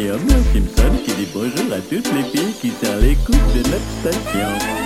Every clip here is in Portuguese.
et Homer Simpson qui dit bonjour à toutes les filles qui sont à l'écoute de notre station.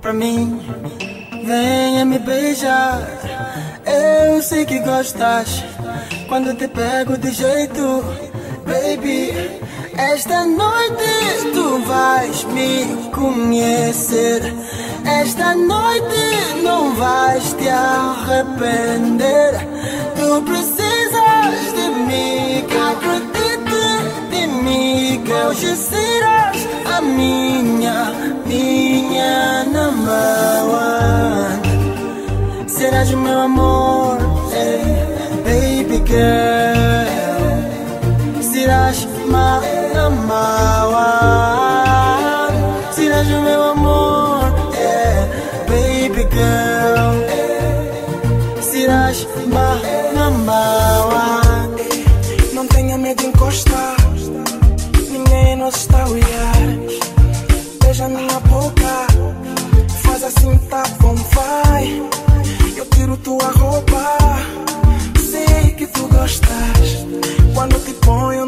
pra mim. Venha me beijar. Eu sei que gostas quando te pego de jeito, baby. Esta noite tu vais me conhecer. Esta noite não vais te arrepender. Tu precisas de mim hoje serás a minha, minha namorada. Serás o meu amor, hey, baby girl. Serás my namorada. Serás o meu amor, eh, baby girl. Serás my namorada. Não tenha medo de encostar nostalgia. Beija minha boca, faz assim, tá bom, vai. Eu tiro tua roupa, sei que tu gostas. Quando te ponho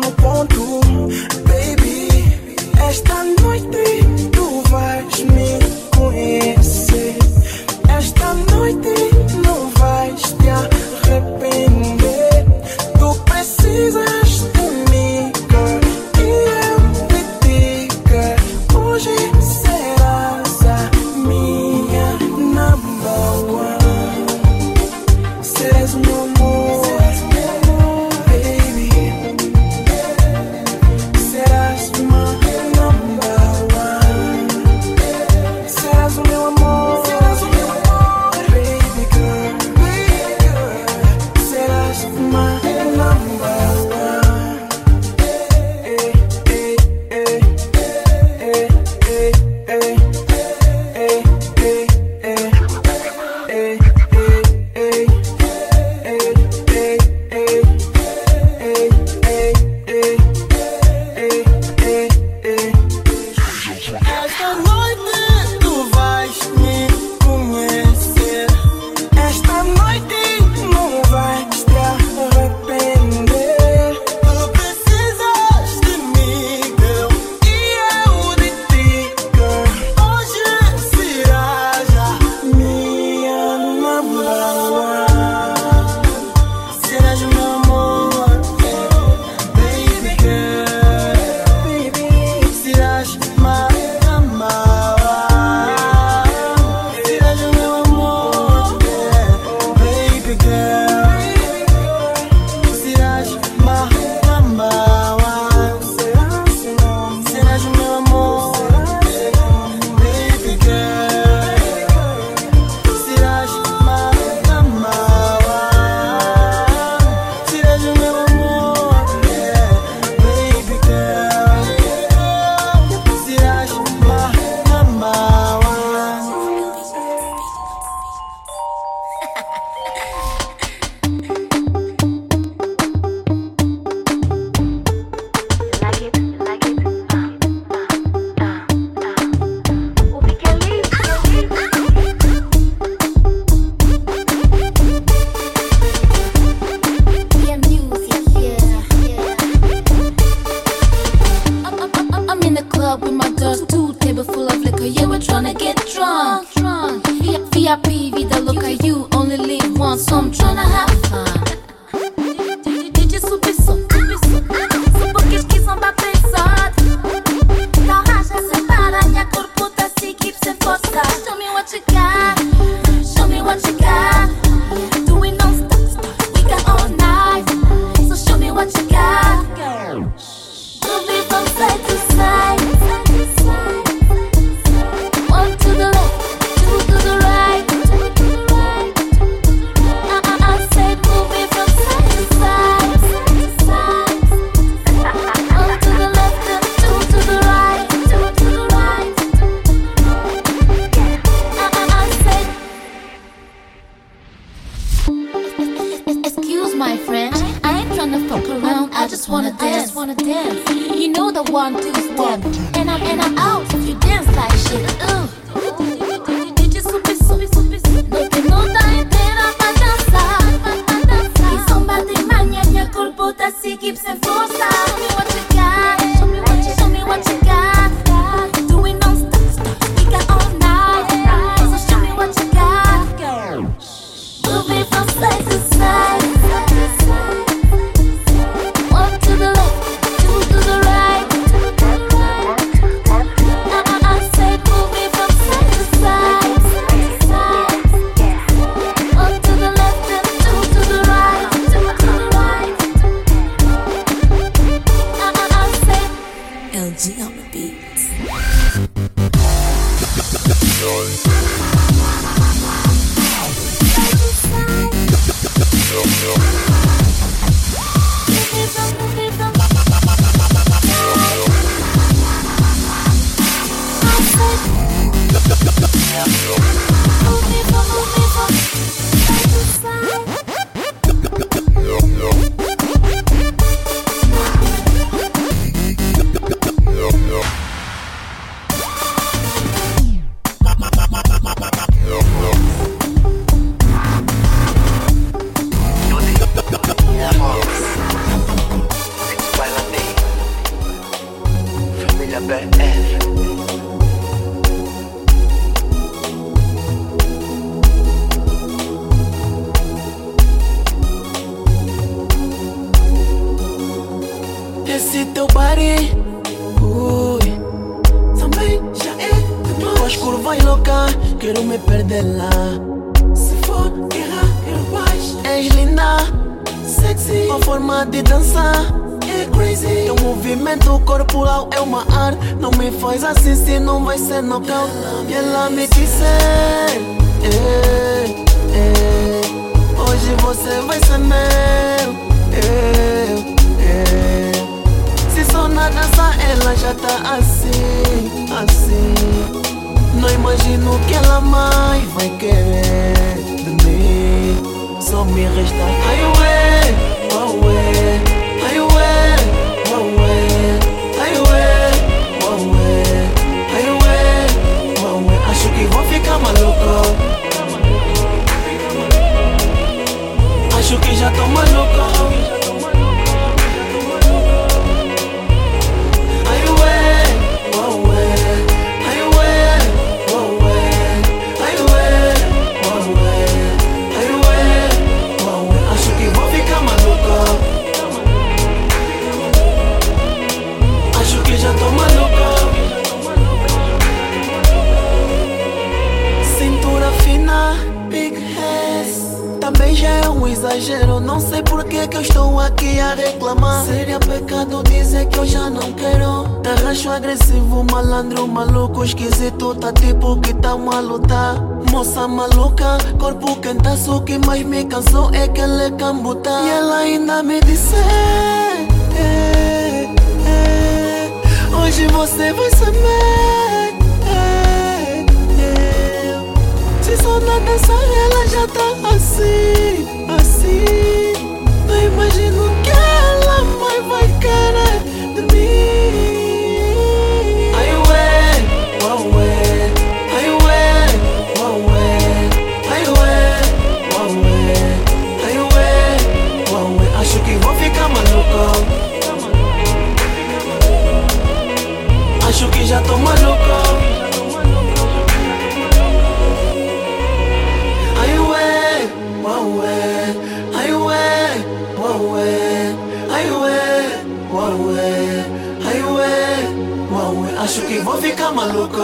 Acho que vou ficar maluco.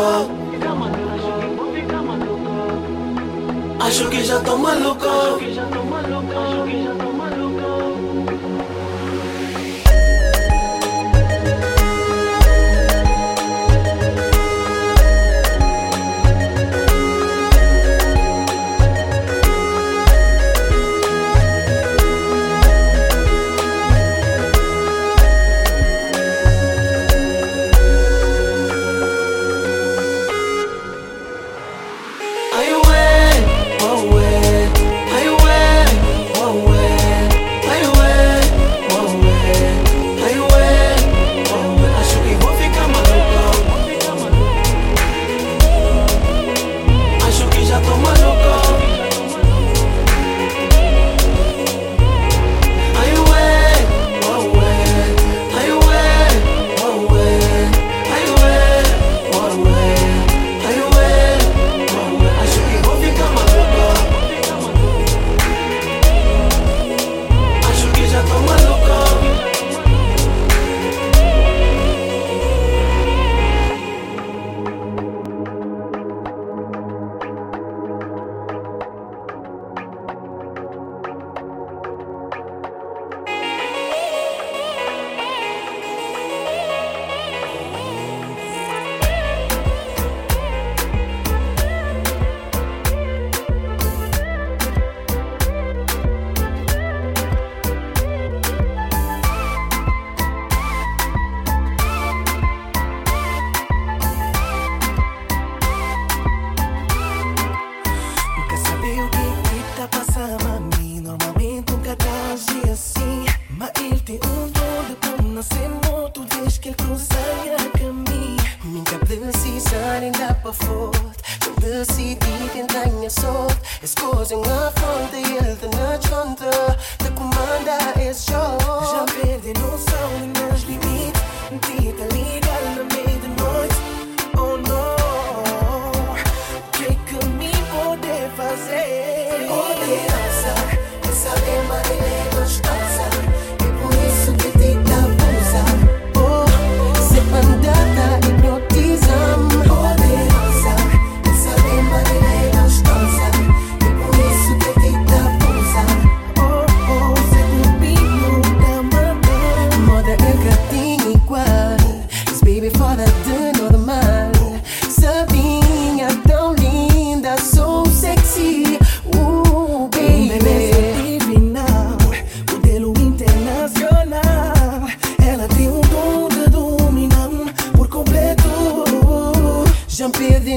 Acho que já tô maluco. Já perdi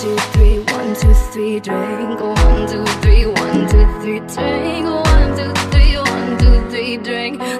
two, three, one, two, three, drink. One, two, three, one, two, three, drink. One, two, three, one, two, three, drink.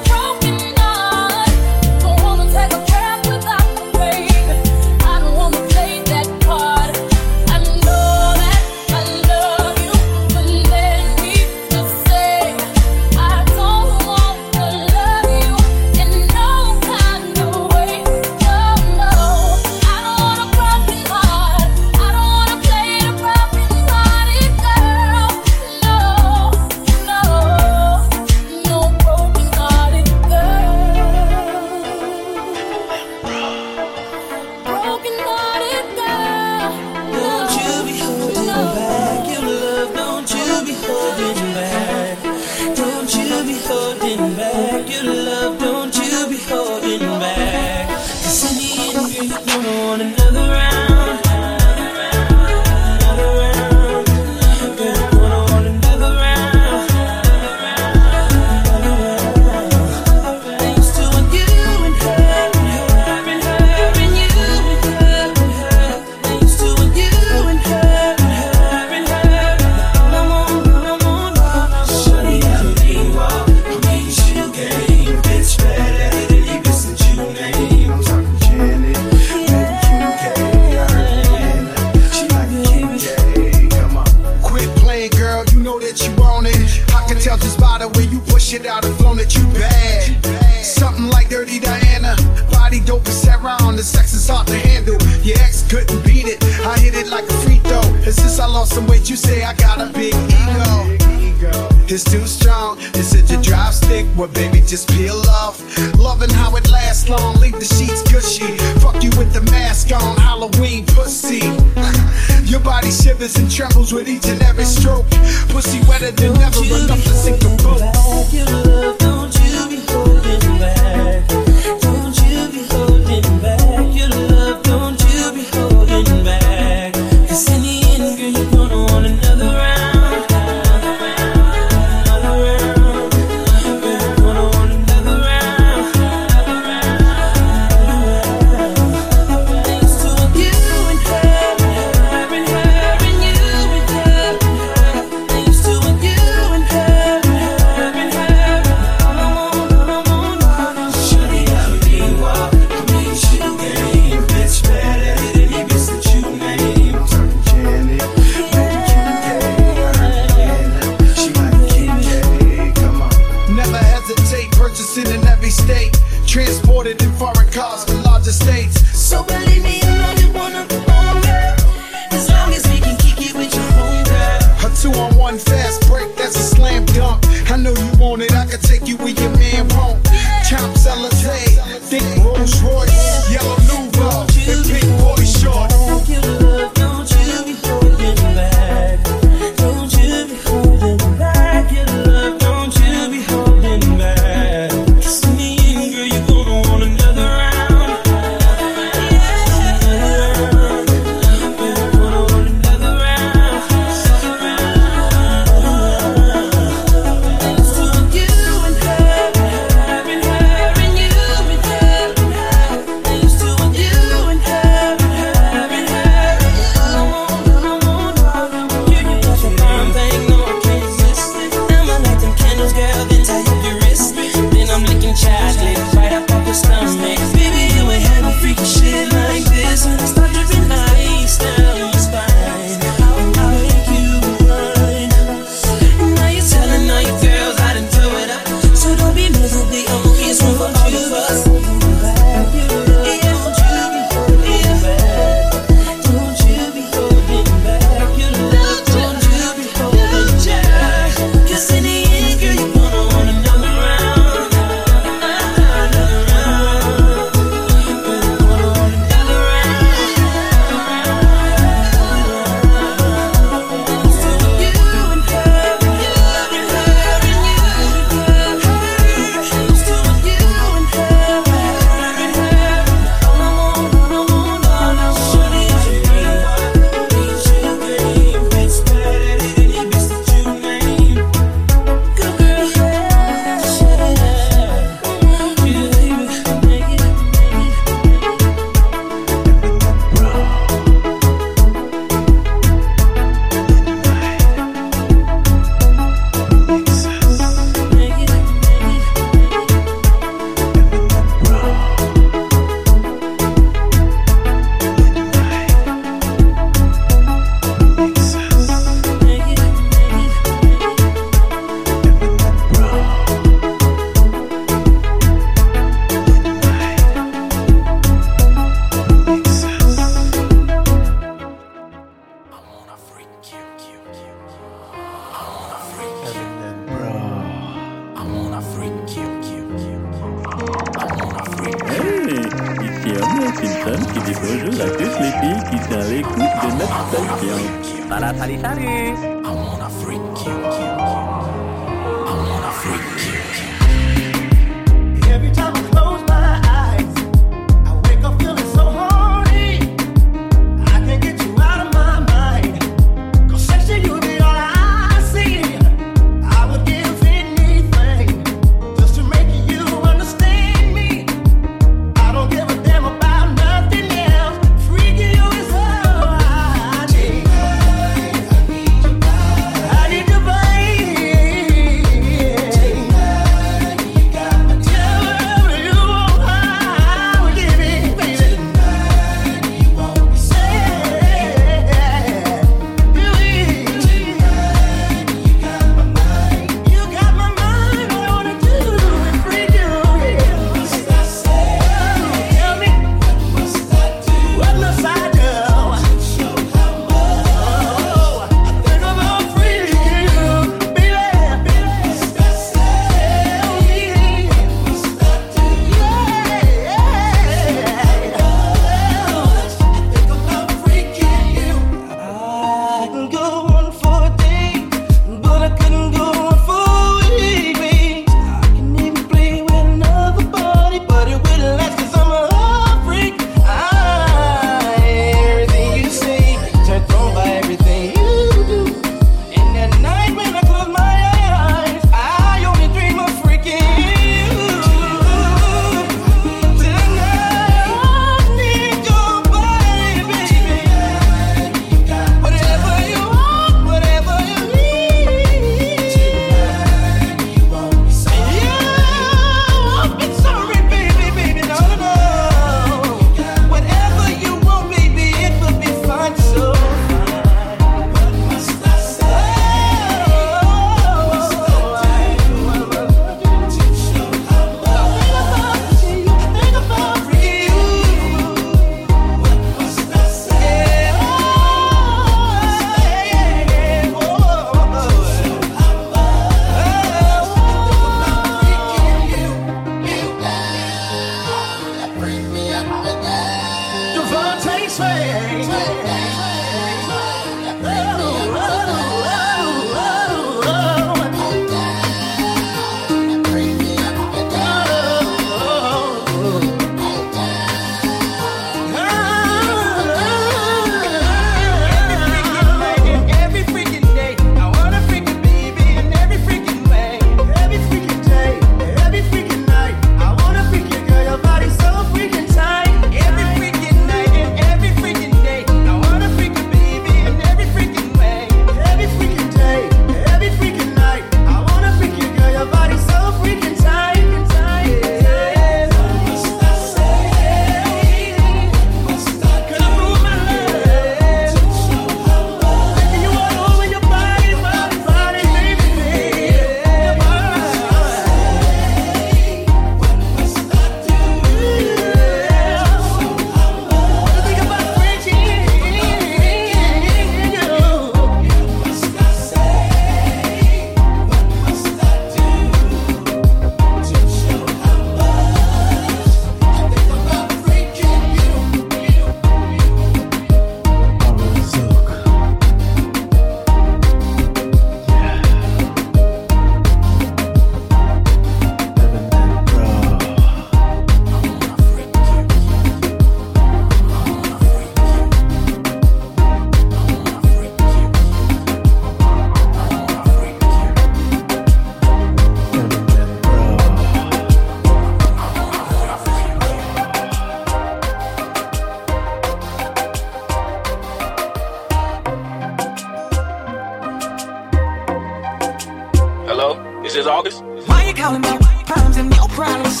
promise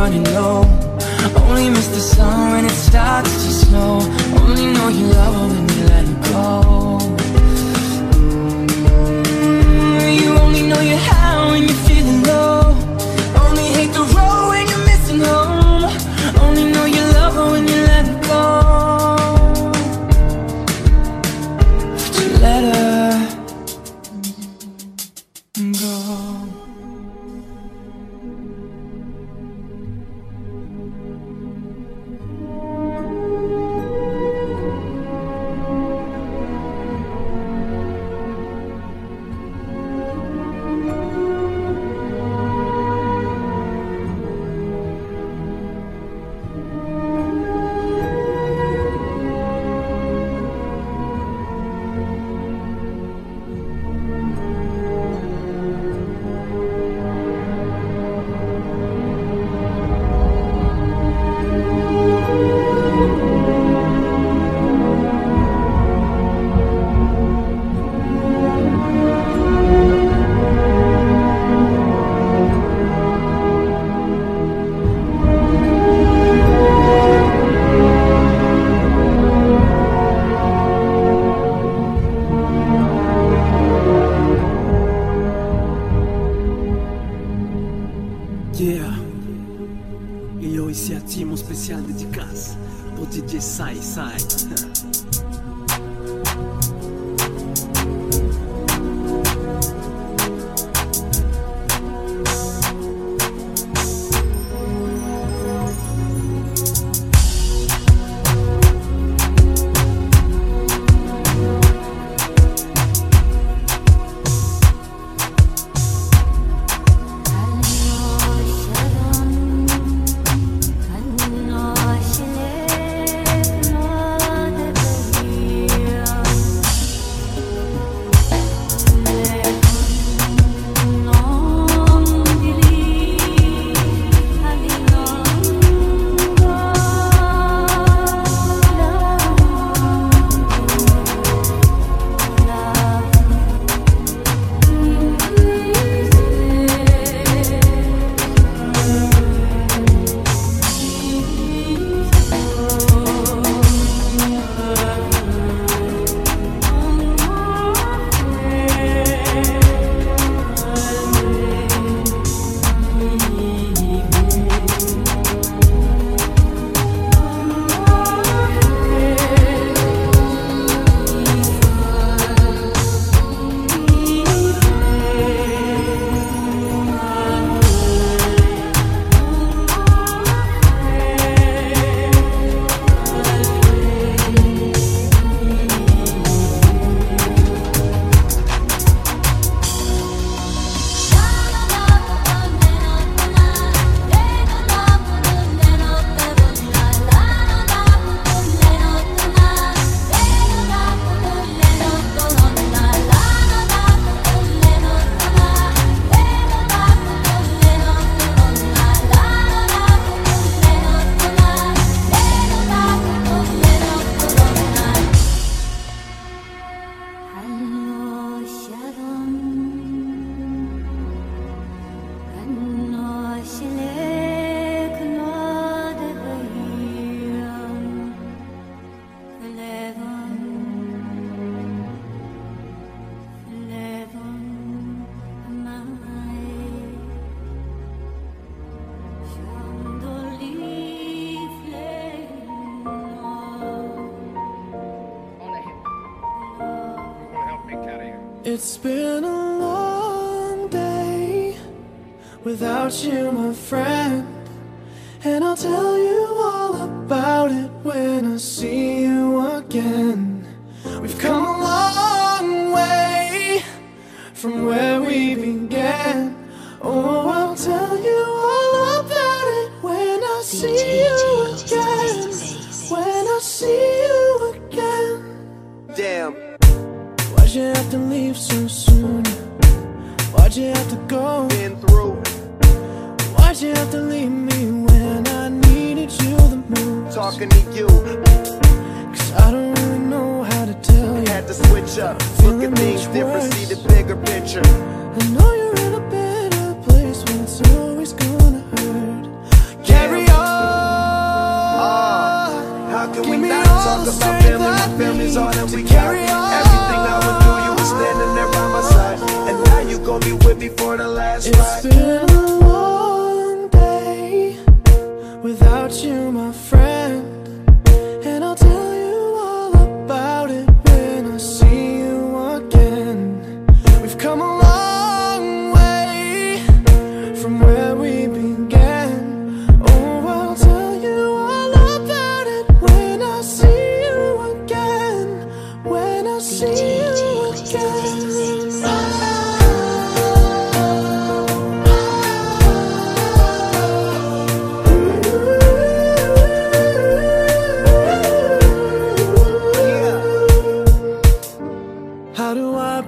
running low. Only miss the sun when it starts to snow. Only know you love her when you let her go.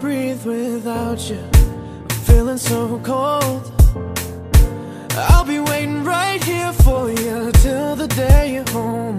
Breathe without you. I'm feeling so cold. I'll be waiting right here for you Till the day you're home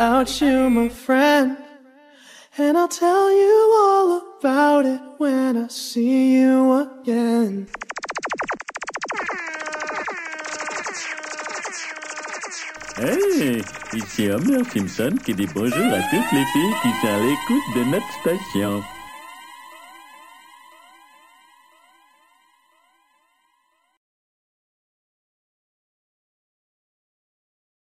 without you, my Hey, ici Homer Simpson qui dit bonjour à toutes les filles qui sont à l'écoute de notre station.